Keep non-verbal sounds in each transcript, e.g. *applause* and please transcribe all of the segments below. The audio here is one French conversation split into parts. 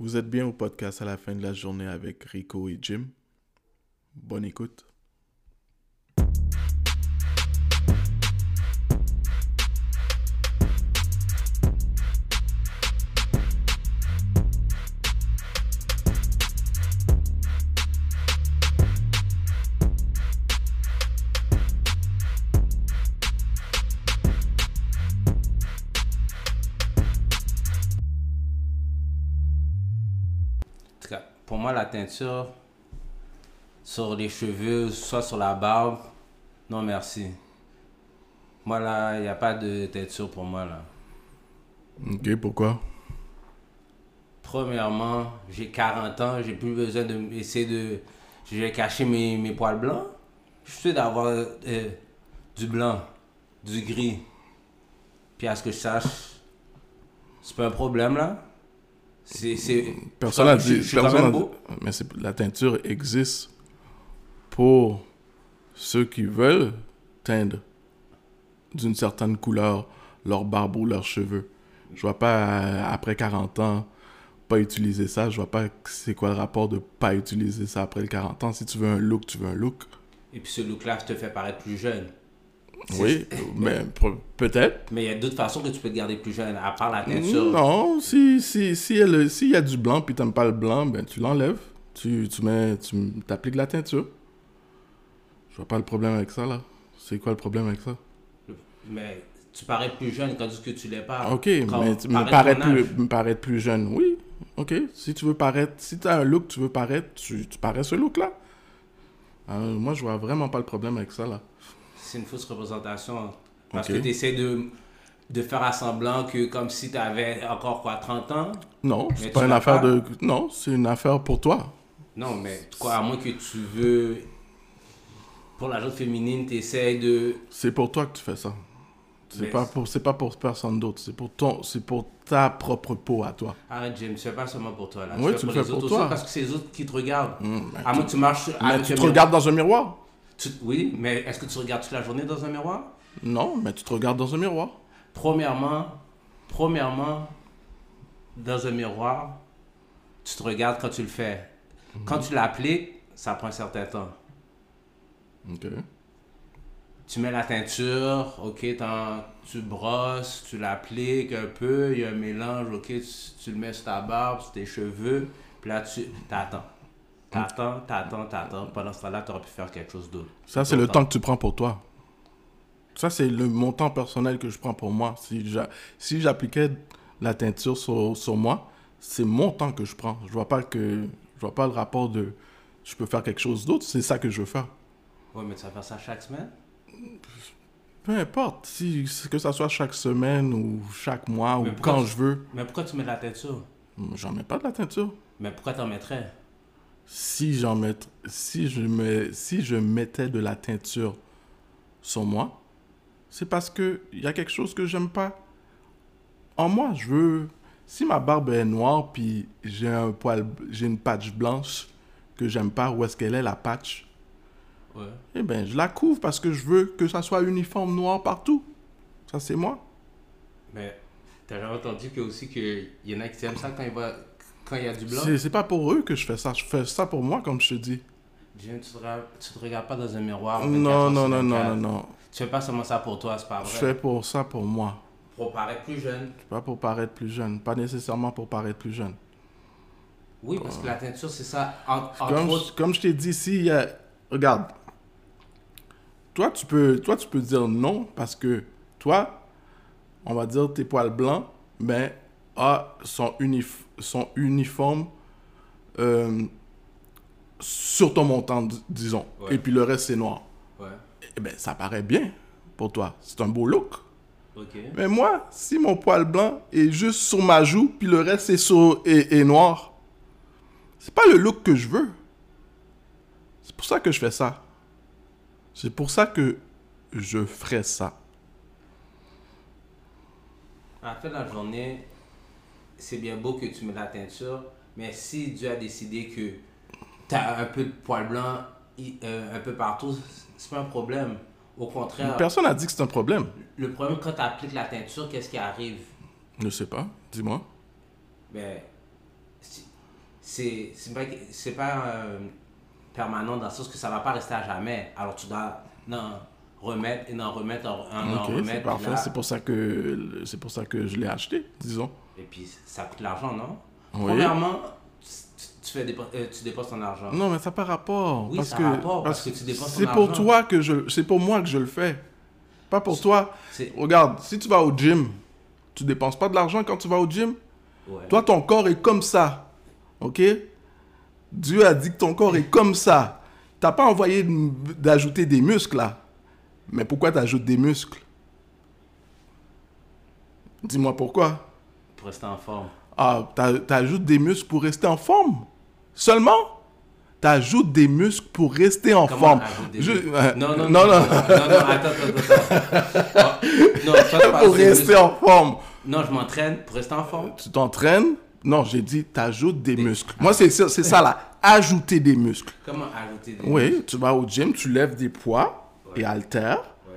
Vous êtes bien au podcast à la fin de la journée avec Rico et Jim. Bonne écoute. Teinture sur les cheveux, soit sur la barbe, non merci. Moi, là, il n'y a pas de teinture pour moi, là. Ok, pourquoi? Premièrement, j'ai 40 ans, j'ai plus besoin de essayer de. Je vais cacher mes, mes poils blancs. Je suis d'avoir euh, du blanc, du gris. Puis à ce que je sache, c'est pas un problème là. C'est. c'est- Personne n'a dit. je personne dit- Mais c'est- la teinture existe pour ceux qui veulent teindre d'une certaine couleur leur barbe ou leurs cheveux. Je vois pas, euh, après 40 ans, pas utiliser ça. Je vois pas c'est quoi le rapport de pas utiliser ça après le 40 ans. Si tu veux un look, tu veux un look. Et puis ce look-là te fait paraître plus jeune. Oui, mais pe- peut-être. Mais il y a d'autres façons que tu peux te garder plus jeune, à part la teinture. Non, si si si s'il y a du blanc puis t'aimes pas le blanc, ben tu l'enlèves. Tu tu mets tu appliques la teinture. Je vois pas le problème avec ça là. C'est quoi le problème avec ça? Mais tu parais plus jeune quand que tu l'es pas. Ok, Quand- mais tu- me ton plus me plus jeune. Oui. OK, si tu veux paraître si tu as un look, tu veux paraître, tu, tu parais ce look là. moi je vois vraiment pas le problème avec ça là. C'est une fausse représentation. Parce que tu essaies de, de faire à semblant que comme si tu avais encore quoi, 30 ans. Non, c'est tu pas une affaire pas. de non, c'est une affaire pour toi. Non, mais quoi, à moins que tu veux. Pour la gente féminine, tu essaies de. C'est pour toi que tu fais ça. C'est pas pour c'est pas pour personne d'autre, c'est pour ton c'est pour ta propre peau à toi. Arrête, Jim, tu fais pas seulement pour toi là. Oui, fais tu le les fais autres pour aussi, toi. Parce que c'est les autres qui te regardent. Hum, ben, À moins que tu marches. Mais tu te regardes dans un miroir Tu- Oui, mais est-ce que tu regardes toute la journée dans un miroir? Non, mais tu te regardes dans un miroir. Premièrement, premièrement, dans un miroir, tu te regardes quand tu le fais. Quand tu l'appliques, ça prend un certain temps. OK. Tu mets la teinture, ok, t'en- tu brosses, tu l'appliques un peu, il y a un mélange, ok, tu, tu le mets sur ta barbe, sur tes cheveux, puis là tu t'attends. T'attends, t'attends, t'attends. Pendant ce temps-là, tu aurais pu faire quelque chose d'autre. Ça c'est le temps que tu prends pour toi. Ça c'est le montant personnel que je prends pour moi. Si j'a- si j'appliquais la teinture sur, sur moi, c'est mon temps que je prends. Je vois pas que je vois pas le rapport de je peux faire quelque chose d'autre, c'est ça que je veux faire. Ouais, mais tu vas faire ça chaque semaine? Peu importe, si que ça soit chaque semaine ou chaque mois ou Mais quand tu- je veux, Mais pourquoi tu mets de la teinture? J'en mets pas de la teinture. Mais pourquoi t'en mettrais? Si j'en mets, si je me, si je mettais de la teinture sur moi, c'est parce que il y a quelque chose que j'aime pas. En moi, je veux, si ma barbe est noire puis j'ai un poil, j'ai une patch blanche que j'aime pas, où est-ce qu'elle est la patch, Ouais. eh ben je la couvre parce que je veux que ça soit uniforme noir partout. Ça c'est moi. Mais t'as jamais entendu que aussi qu'il y en a qui aiment ça quand il, va, quand il y a du blanc C'est pas pour eux que je fais ça, je fais ça pour moi comme je te dis. Jim, tu te, ra- tu te regardes pas dans un miroir. 24 Non non non non 24. non non. Tu fais pas seulement ça pour toi, c'est pas Je vrai. fais pour ça pour moi. Pour paraître plus jeune. Pas pour paraître plus jeune, pas nécessairement pour paraître plus jeune. Oui, parce que la teinture, c'est ça. En, entre Comme, autres, je- comme je t'ai dit, si regarde, toi tu peux, toi tu peux dire non parce que toi, on va dire tes poils blancs, mais ah, sont, unif- sont uniformes euh, sur ton montant, disons, Ouais. et puis le reste c'est noir. Ouais, Eh ben ça paraît bien pour toi, c'est un beau look. ok. Mais moi, si mon poil blanc est juste sur ma joue, puis le reste est, sur, est, est noir, c'est pas le look que je veux. C'est pour ça que je fais ça. C'est pour ça que je ferais ça. À la fin de la journée, c'est bien beau que tu mets la teinture, mais si Dieu a décidé que tu as un peu de poil blanc i- euh, un peu partout, c'est pas un problème. Au contraire, Personne n'a dit que c'est un problème. le problème quand tu appliques la teinture, qu'est-ce qui arrive? Je sais pas, dis-moi. Ben, c'est pas, pas euh, permanent dans le sens que ça va pas rester à jamais. Alors tu dois non, remettre et n'en remettre, en, en remettre. parfait. là. C'est pour ça que c'est pour ça que je l'ai acheté, disons. Et puis ça coûte l'argent, non? Oui. Premièrement, tu, tu fais dépen- euh, tu dépenses ton argent. Non, mais ça par rapport. Oui, parce ça que, rapport, parce que tu dépenses ton C'est pour argent. toi que je, c'est pour moi que je le fais. Pas pour toi. Regarde, si tu vas au gym, tu dépenses pas de l'argent quand tu vas au gym? ouais. Toi, ton corps est comme ça. Ok? Dieu a dit que ton corps est comme ça. T'as pas envoyé d'ajouter des muscles là. Mais pourquoi tu ajoutes des muscles? Dis-moi pourquoi. Pour rester en forme. Ah, tu ajoutes des muscles pour rester en forme? Seulement? Tu ajoutes des muscles pour rester en Comment forme. ajouter des Je- muscles? non, non, non, non, non. non, non, non, attends, attends, attends. *laughs* Non, toi, tu parles pour rester muscles. en forme. Non, je m'entraîne pour rester en forme. Tu t'entraînes? Non, j'ai dit tu ajoutes des muscles. Moi, c'est ça, c'est ça là. Ajouter des muscles. Comment ajouter des Oui, tu vas au gym, tu lèves des poids Ouais. et haltères Ouais.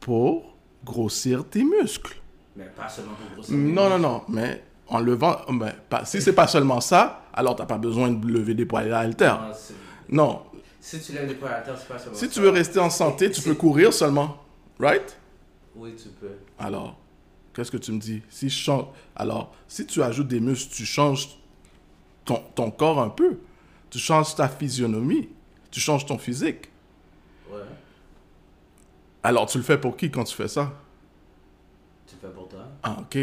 pour grossir tes muscles. Mais pas seulement pour grossir. Non, non, non, mais en levant, ben, pas, si c'est pas seulement ça, alors t'as pas besoin de lever des poids et haltères. Non, Si tu lèves des poids à c'est pas seulement si ça. tu veux rester en santé, tu peux courir seulement, right? Oui, tu peux. Alors, qu'est-ce que tu me dis? Si je change, alors, si tu ajoutes des muscles, tu changes ton, ton corps un peu, tu changes ta physionomie, tu changes ton physique. Ouais. Alors, tu le fais pour qui quand tu fais ça? Tu le fais pour toi. Ah, ok.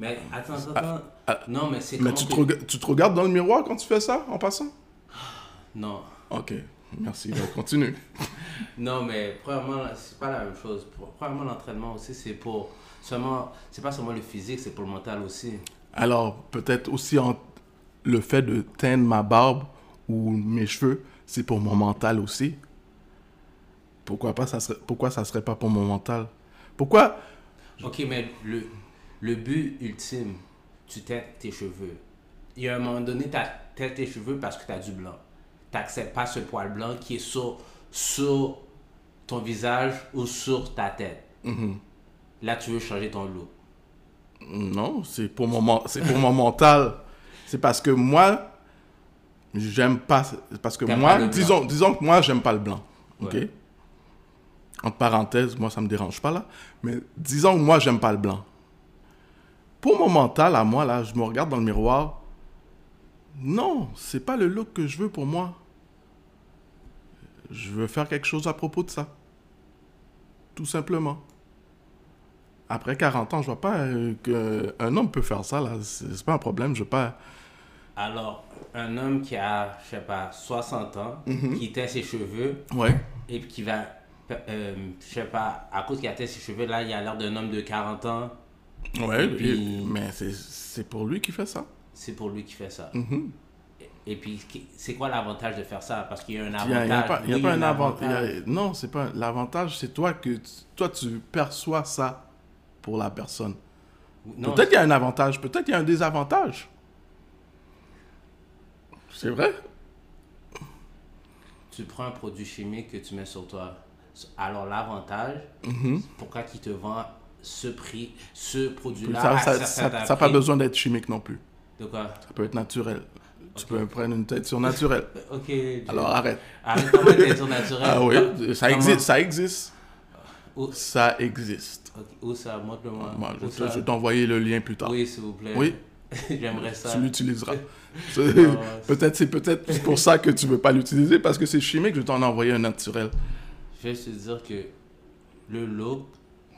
Mais attends, attends, attends. ah, non, mais c'est Mais tu te, rega- tu te regardes dans le miroir quand tu fais ça, en passant? *gasps* Non. Ok, merci, ben, continue. *laughs* Non, mais premièrement, c'est pas la même chose. Premièrement, l'entraînement aussi, c'est pour seulement. C'est pas seulement le physique, c'est pour le mental aussi. Alors, peut-être aussi en- le fait de teindre ma barbe ou mes cheveux, c'est pour mon mental aussi. Pourquoi pas ça serait, pourquoi ça serait pas pour mon mental? Pourquoi? Ok, mais le, le but ultime, tu têtes tes cheveux. Il y a un moment donné, tu têtes tes cheveux parce que tu as du blanc. Tu n'acceptes pas ce poil blanc qui est sur, sur ton visage ou sur ta tête. Mhm. Là, tu veux changer ton look. Non, c'est pour mon, c'est pour mon mental. C'est parce que moi, j'aime pas, parce que moi, pas disons, disons que moi, j'aime pas le blanc. Ok? Entre parenthèses, moi, ça me dérange pas là. Mais disons que moi, j'aime pas le blanc. Pour mon mental, à moi, là, je me regarde dans le miroir. Non, c'est pas le look que je veux pour moi. Je veux faire quelque chose à propos de ça. Tout simplement. Après 40 ans, je vois pas euh, qu'un homme peut faire ça, là. C'est pas un problème, je veux pas... Alors, un homme qui a, je sais pas, 60 ans, qui teint ses cheveux Ouais. et qui va, euh, je sais pas, à cause qu'il a ses cheveux, là, il a l'air d'un homme de 40 ans. Ouais, puis- mais c'est- pour lui qui fait ça. C'est pour lui qui fait ça. Mhm. Et puis, c'est quoi l'avantage de faire ça? Parce qu'il y a un avantage. il y a pas, a un a avantage. Non, c'est pas l'avantage, c'est toi que toi tu perçois ça pour la personne. Peut-être qu'il y a un avantage, peut-être qu'il y a un désavantage. C'est vrai tu prends un produit chimique que tu mets sur toi. Alors, l'avantage, Mhm. pourquoi qu'il te vend ce prix, ce produit-là Ça à ça- certain ça- ça n'a pas besoin d'être chimique non plus. De quoi? Ça peut être naturel. Tu peux prendre une tête surnaturelle. *laughs* Ok. Alors arrête. Arrête, comment t'es sur naturel Ah oui, ça Comment- existe, ça existe. Où, Ça existe. où ça? Montre-moi. Moi, je ça? vais t'envoyer le lien plus tard. Oui, s'il vous plaît. Oui. *laughs* J'aimerais ça. Tu l'utiliseras. *laughs* peut-être c'est peut-être pour ça que tu veux pas l'utiliser parce que c'est chimique. Je vais t'en envoyer un naturel. Je vais te dire que le look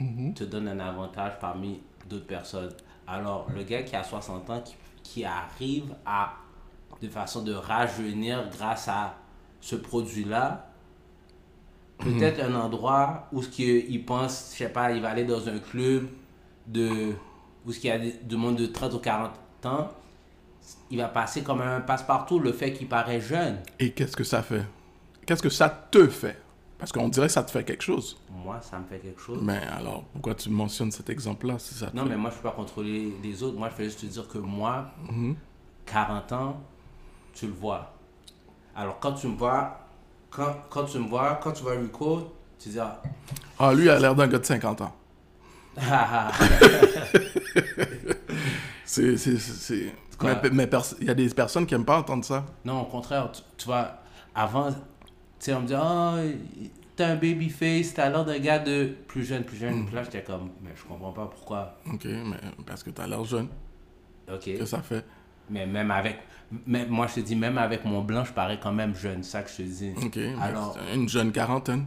Mhm. te donne un avantage parmi d'autres personnes. Alors, le gars qui a 60 ans, qui, qui arrive à, de façon de rajeunir grâce à ce produit-là, Mhm. peut-être un endroit où ce qu'il il pense, je sais pas, il va aller dans un club de, où ce qu'il y a du monde de 30 ou 40 ans, il va passer comme un passe-partout le fait qu'il paraît jeune. Et qu'est-ce que ça fait? Qu'est-ce que ça te fait? Parce qu'on dirait que ça te fait quelque chose. Moi, ça me fait quelque chose. Mais alors, pourquoi tu mentionnes cet exemple-là si ça te Non, fait- mais moi, je peux pas contrôler les autres. Moi, je fais juste te dire que moi, Mhm. 40 ans, tu le vois. Alors, quand tu me vois, quand, quand tu me vois, quand tu vois Rico, tu dis, ah, Ah, lui a l'air d'un gars de 50 ans. *laughs* C'est? Mais il y a des personnes qui aiment pas entendre ça. Non, au contraire, tu, tu vois, avant, sais, on me dit, oh, t'as un baby face, t'as l'air d'un gars de plus jeune, plus Mm. jeune. Puis là, j'étais comme, mais je comprends pas pourquoi. Ok, mais parce que t'as l'air jeune, Ok. que ça fait. Mais même avec, même, moi, je te dis, même avec mon blanc, je parais quand même jeune, c'est ça que je te dis. Ok, Alors- une jeune quarantaine.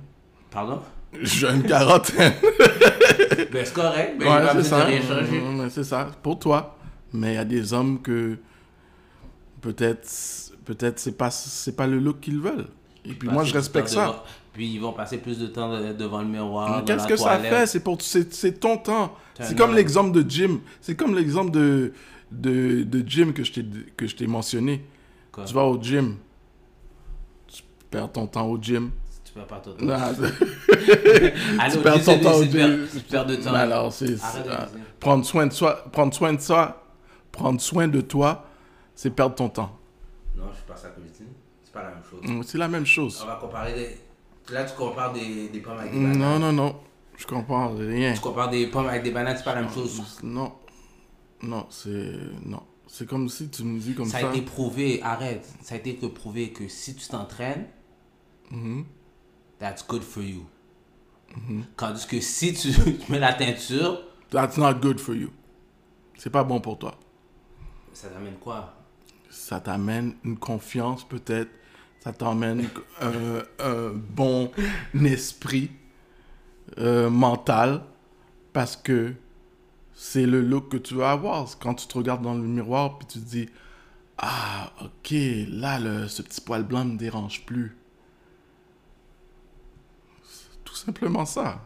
Pardon? Jeune quarantaine. *laughs* Ben, c'est correct, mais Ouais, c'est ça. Mm, C'est ça, pour toi. Mais il y a des hommes que peut-être peut-être c'est pas c'est pas le look qu'ils veulent. Et puis moi je respecte ça. devant- Puis ils vont passer plus de temps de- devant le miroir. Qu'est-ce que ça fait? C'est pour c'est ton temps. C'est comme l'exemple de Jim. C'est comme l'exemple de de de Jim que je t'ai mentionné. Quoi? Tu vas au gym. Tu perds ton temps au gym. Tu perds pas ton temps. *laughs* Non, Allez, tu perds ton temps au gym. de perdre de temps. Mais alors, c'est prendre soin de soi, prendre soin de soi, prendre soin de toi, c'est perdre ton temps. Non, je suis pas ça que je dis. C'est pas la même chose. Mm, C'est la même chose. On va comparer des... Là, tu compares des, des pommes avec des bananes. Non, non, non. Je comprends rien. Tu compares des pommes avec des bananes, c'est pas la même chose. Non. Non, c'est. Non. C'est comme si tu me dis comme Ça ça. a été prouvé, arrête. Ça a été que prouvé que si tu t'entraînes, Mhm. that's good for you. Mm-hmm. Tandis que si tu, tu *laughs* mets la teinture, That's not good for you. C'est pas bon pour toi. ça t'amène quoi? Ça t'amène une confiance peut-être. Ça t'emmène un, un bon esprit euh, mental parce que c'est le look que tu veux avoir. Quand tu te regardes dans le miroir puis tu te dis Ah, ok, là, le, ce petit poil blanc me dérange plus. C'est tout simplement ça.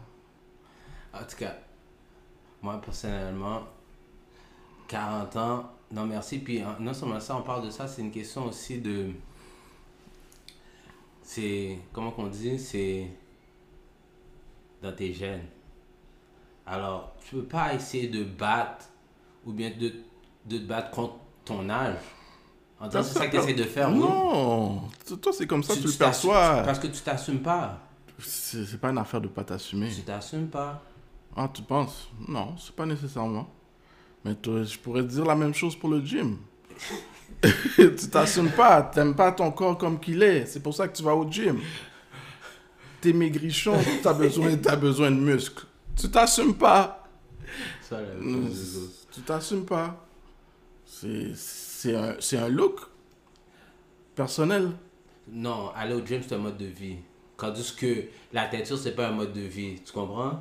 En tout cas, moi personnellement, 40 ans, non merci. Puis euh, non seulement ça, on parle de ça, c'est une question aussi de. C'est. Comment qu'on dit C'est. Dans tes gènes. Alors, tu peux pas essayer de battre ou bien de, de te battre contre ton âge. En disant, c'est ça que tu essaies de faire, oui. Non, toi c'est comme ça, tu, le t'assumes- perçois. Parce que tu t'assumes pas. C'est c'est pas une affaire de pas t'assumer. Tu t'assumes pas. Ah, tu penses? Non, c'est pas nécessairement. Mais toi, je pourrais te dire la même chose pour le gym. *laughs* *laughs* tu t'assumes pas, t'aimes pas ton corps comme qu'il est. C'est pour ça que tu vas au gym. T'es maigrichon, t'as *laughs* besoin, t'as besoin de muscles. Tu t'assumes pas. Ça, Mm, Tu t'assumes pas. C'est un, un look personnel. Non, aller au gym, c'est un mode de vie. Tandis que la teinture, c'est pas un mode de vie. Tu comprends?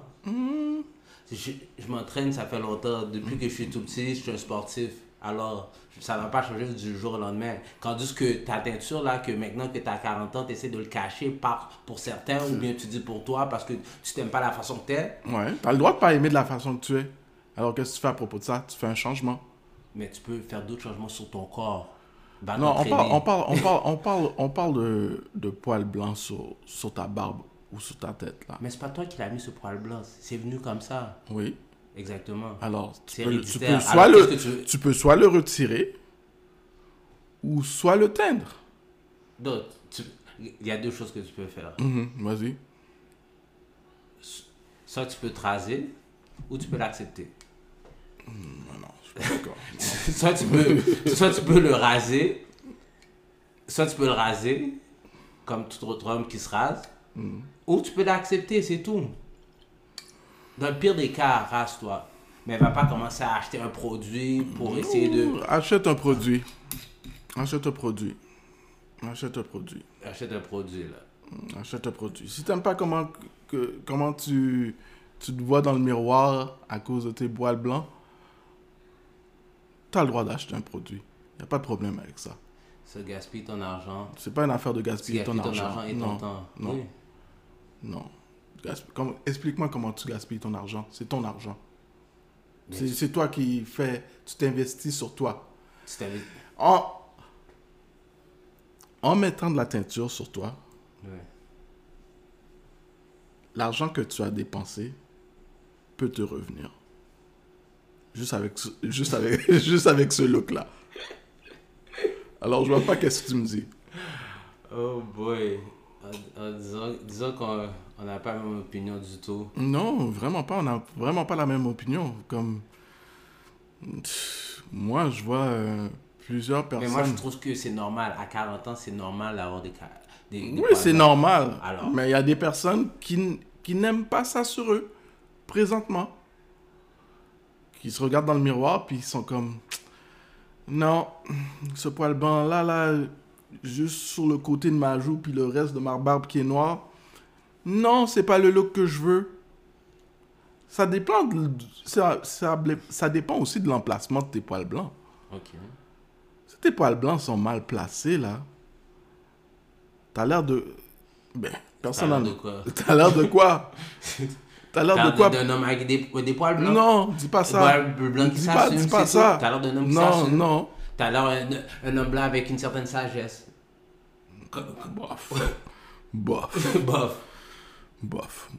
Je, je m'entraîne, ça fait longtemps. Depuis que je suis tout petit, je suis un sportif. Alors, ça va pas changer du jour au lendemain. Tandis que ta teinture, là, que maintenant que tu as 40 ans, tu essaies de le cacher par, pour certains, ou bien tu dis pour toi parce que tu t'aimes pas la façon que t'es. Ouais, t'as le droit de pas aimer de la façon que tu es. Alors qu'est-ce que tu fais à propos de ça? Tu fais un changement. Mais tu peux faire d'autres changements sur ton corps. Va Non, on parle, on parle, on parle, *laughs* on parle, on parle de, de poils blancs sur, sur ta barbe ou sur ta tête, là. Mais c'est pas toi qui l'as mis ce poil blanc. C'est venu comme ça. Oui. Exactement. Alors, tu peux, tu soit le, tu peux soit le retirer ou soit le teindre. Donc, il y a deux choses que tu peux faire. Mhm, Vas-y. Soit tu peux te raser, ou tu peux l'accepter. Non, non, je suis pas d'accord. *laughs* soit, tu peux, soit tu peux le raser, soit tu peux le raser, comme tout autre homme qui se rase, ou tu peux l'accepter, c'est tout. Dans le pire des cas, rase-toi. Mais va pas commencer à acheter un produit pour essayer de... Achète un produit. Achète un produit. Achète un produit. Achète un produit, là. Achète un produit. Si t'aimes pas comment, que, comment tu, tu te vois dans le miroir à cause de tes poils blancs, t'as le droit d'acheter un produit. Y a pas de problème avec ça. Ça gaspille ton argent. C'est pas une affaire de gaspiller gaspilles ton, argent. et ton non, temps. non, Oui. non. Comme- Explique-moi comment tu gaspilles ton argent. C'est ton argent. C'est c'est toi qui fais, tu t'investis sur toi. tu En, en mettant de la teinture sur toi, Ouais. l'argent que tu as dépensé peut te revenir. Juste avec, ce- juste avec, *laughs* juste avec ce look-là. Alors, je vois pas qu'est-ce que tu me dis. Oh boy. En- en disant, disons qu'on on n'a pas la même opinion du tout. Non, vraiment pas. On n'a vraiment pas la même opinion. Comme. Pff, Moi, je vois. euh, plusieurs Mais moi, je personnes. trouve que c'est normal. À 40 ans, c'est normal d'avoir des, des, des Oui, c'est normal. Alors? Mais il y a des personnes qui, qui n'aiment pas ça sur eux, présentement. Qui se regardent dans le miroir, puis ils sont comme... Non, ce poil blanc là, là, juste sur le côté de ma joue, puis le reste de ma barbe qui est noire. Non, c'est pas le look que je veux. Ça dépend, de- ça, ça, ça dépend aussi de l'emplacement de tes poils blancs. Ok. Si tes poils blancs sont mal placés, là, t'as l'air de... Ben, personne T'as l'air de quoi? *laughs* T'as l'air de quoi? *laughs* T'as l'air de quoi? d'un homme avec des, des poils blancs? Non, dis pas Des ça. poils blancs qui Dis pas, dis pas ça. T'as l'air d'un homme qui Non, non. T'as l'air un, un homme blanc avec une certaine sagesse. *laughs* *laughs* Bof. Bof. Bof. Bof.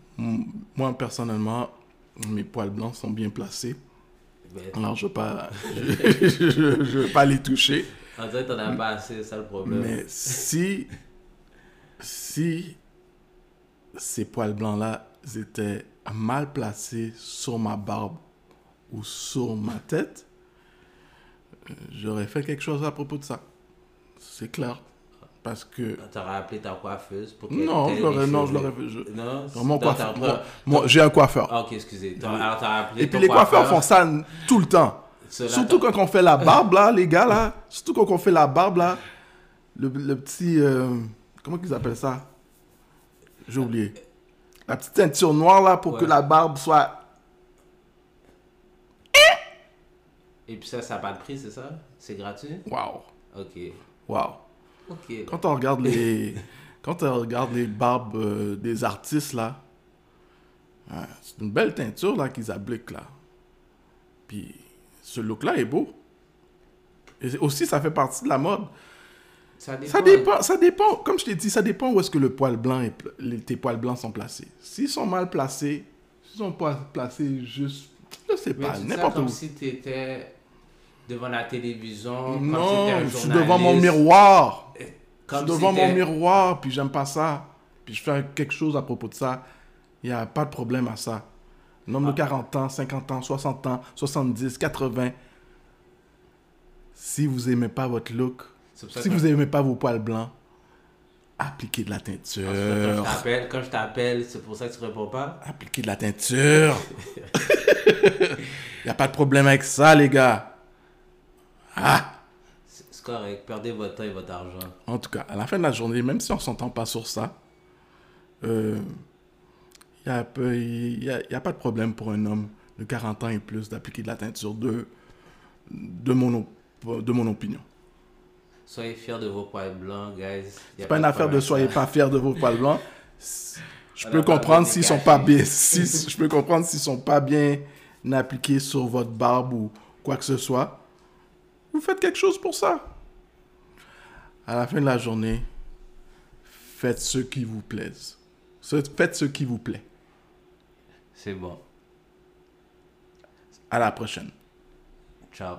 Moi, personnellement, mes poils blancs sont bien placés. Alors, je ne pas, je, pas les toucher. dirait que t'en as pas assez, c'est ça le problème. Mais si, si ces poils blancs-là étaient mal placés sur ma barbe ou sur ma tête, j'aurais fait quelque chose à propos de ça. C'est clair. Parce que... T'aurais appelé ta coiffeuse pour Non, je l'aurais, non, je l'aurais fait. je- Non, Non, mon coiffeur- moi- moi, j'ai un coiffeur. Ah, ok, excusez. T'as- Alors, t'as appelé Et puis les coiffeurs coiffeur. font ça tout le temps. Surtout quand on fait la *laughs* barbe, là, les gars, là. Surtout quand on fait la barbe, là. Le, le petit... euh, comment qu'ils appellent ça? J'ai oublié. La petite teinture noire, là, pour que la barbe soit... Et puis ça, ça n'a pas de prix, c'est ça? C'est gratuit? Waouh. Ok. Waouh. Ok. Quand on regarde les... *laughs* quand on regarde les barbes euh, des artistes, là, ouais, c'est une belle teinture, là, qu'ils appliquent, là. Puis, ce look-là est beau. Et aussi, ça fait partie de la mode. Ça dépend. Ça dépend, ça dépend, comme je t'ai dit, ça dépend où est-ce que le poil blanc est, les, tes poils blancs sont placés. S'ils sont mal placés, s'ils sont pas placés juste, je sais Mais pas, n'importe comme où. si tu étais devant la télévision. Non, t'étais un je suis devant mon miroir. Je suis devant mon miroir, puis j'aime pas ça. Puis je fais quelque chose à propos de ça. Il n'y a pas de problème à ça. Un homme de 40 ans, 50 ans, 60 ans, 70, 80. Si vous aimez pas votre look, si vous aimez pas vos poils blancs, appliquez de la quand teinture. quand je t'appelle, c'est pour ça que tu réponds pas Appliquez de la teinture. *laughs* Il n'y a pas de problème avec ça, les gars. Ah! C'est correct. Perdez votre temps et votre argent. En tout cas, à la fin de la journée, même si on ne s'entend pas sur ça, il n'y a, y a- y a pas de problème pour un homme de 40 ans et plus d'appliquer de la teinture de, de, mon, de mon opinion. Soyez fiers de vos poils blancs, guys. C'est pas une affaire de soyez pas fiers de vos poils blancs. *laughs* Je peux pas comprendre s'ils sont pas bien, si, je peux comprendre s'ils sont pas bien appliqués sur votre barbe ou quoi que ce soit. Vous faites quelque chose pour ça. À la fin de la journée, faites ce qui vous plaise. Faites ce qui vous plaît. C'est bon. À la prochaine. Ciao.